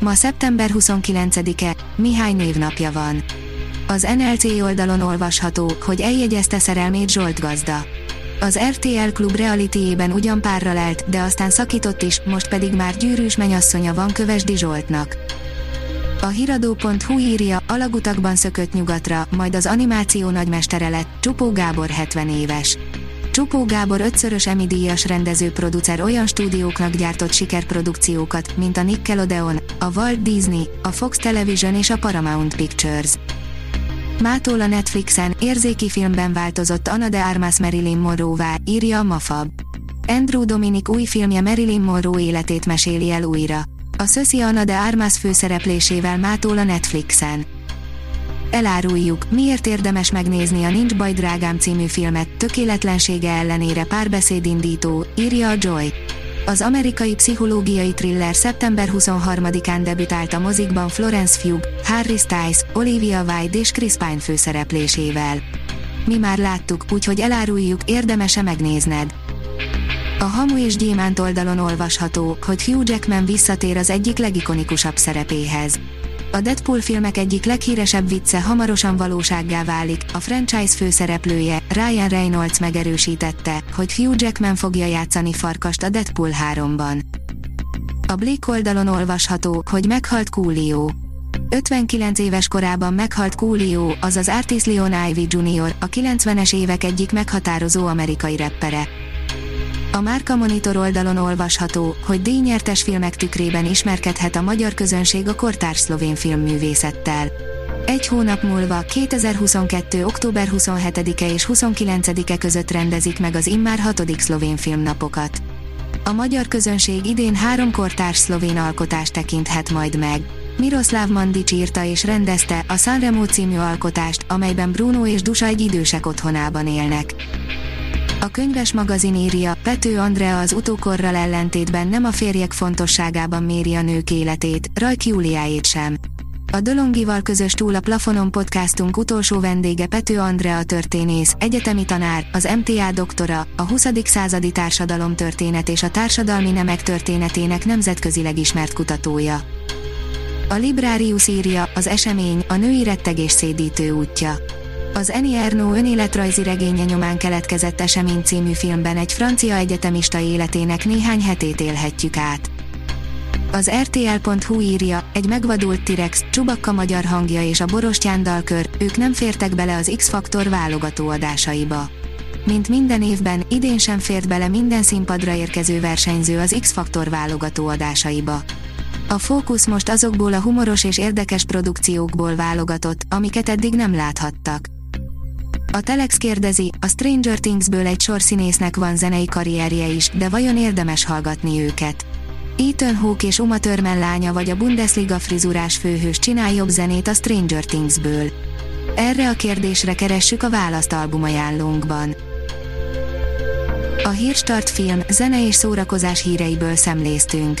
Ma szeptember 29-e, Mihály névnapja van. Az NLC oldalon olvasható, hogy eljegyezte szerelmét Zsolt gazda. Az RTL klub realityében ugyan párra lelt, de aztán szakított is, most pedig már gyűrűs menyasszonya van Kövesdi Zsoltnak. A hiradó.hu írja, alagutakban szökött nyugatra, majd az animáció nagymestere lett, Csupó Gábor 70 éves. Csupó Gábor ötszörös Emmy díjas rendező-producer olyan stúdióknak gyártott sikerprodukciókat, mint a Nickelodeon, a Walt Disney, a Fox Television és a Paramount Pictures. Mától a Netflixen érzéki filmben változott Anna de Armas Marilyn Monroe-vá, írja a Mafab. Andrew Dominik új filmje Marilyn Monroe életét meséli el újra. A Szöszi Anna de Armas főszereplésével mától a Netflixen. Eláruljuk, miért érdemes megnézni a Nincs baj drágám című filmet, tökéletlensége ellenére párbeszédindító, írja a Joy. Az amerikai pszichológiai thriller szeptember 23-án debütált a mozikban Florence Pugh, Harry Styles, Olivia Wilde és Chris Pine főszereplésével. Mi már láttuk, úgyhogy eláruljuk, érdemese megnézned. A Hamu és Gyémánt oldalon olvasható, hogy Hugh Jackman visszatér az egyik legikonikusabb szerepéhez. A Deadpool filmek egyik leghíresebb vicce hamarosan valósággá válik, a franchise főszereplője, Ryan Reynolds megerősítette, hogy Hugh Jackman fogja játszani farkast a Deadpool 3-ban. A Blick oldalon olvasható, hogy meghalt Coolio. 59 éves korában meghalt Coolio, azaz Artis Leon Ivy Jr., a 90-es évek egyik meghatározó amerikai reppere. A Márka Monitor oldalon olvasható, hogy díjnyertes filmek tükrében ismerkedhet a magyar közönség a kortárs szlovén filmművészettel. Egy hónap múlva, 2022. október 27-e és 29-e között rendezik meg az immár hatodik szlovén filmnapokat. A magyar közönség idén három kortárs szlovén alkotást tekinthet majd meg. Miroslav Mandic írta és rendezte a Sanremo című alkotást, amelyben Bruno és Dusa egy idősek otthonában élnek. A könyves magazin írja, Pető Andrea az utókorral ellentétben nem a férjek fontosságában méri a nők életét, Rajk Júliáét sem. A Dolongival közös túl a Plafonon podcastunk utolsó vendége Pető Andrea történész, egyetemi tanár, az MTA doktora, a 20. századi társadalom történet és a társadalmi nemek történetének nemzetközileg ismert kutatója. A Librarius írja, az esemény, a női rettegés szédítő útja. Az Eni Ernaux önéletrajzi regénye nyomán keletkezett esemény című filmben egy francia egyetemista életének néhány hetét élhetjük át. Az RTL.hu írja, egy megvadult T-rex, Csubakka magyar hangja és a Borostyán dalkör, ők nem fértek bele az X-Faktor válogató adásaiba. Mint minden évben, idén sem fért bele minden színpadra érkező versenyző az X-Faktor válogató adásaiba. A fókusz most azokból a humoros és érdekes produkciókból válogatott, amiket eddig nem láthattak. A Telex kérdezi, a Stranger Thingsből egy sor színésznek van zenei karrierje is, de vajon érdemes hallgatni őket? Ethan Hawke és Uma Thurman lánya vagy a Bundesliga frizurás főhős csinál jobb zenét a Stranger Thingsből. Erre a kérdésre keressük a választ albumajánlónkban. A Hírstart film, zene és szórakozás híreiből szemléztünk.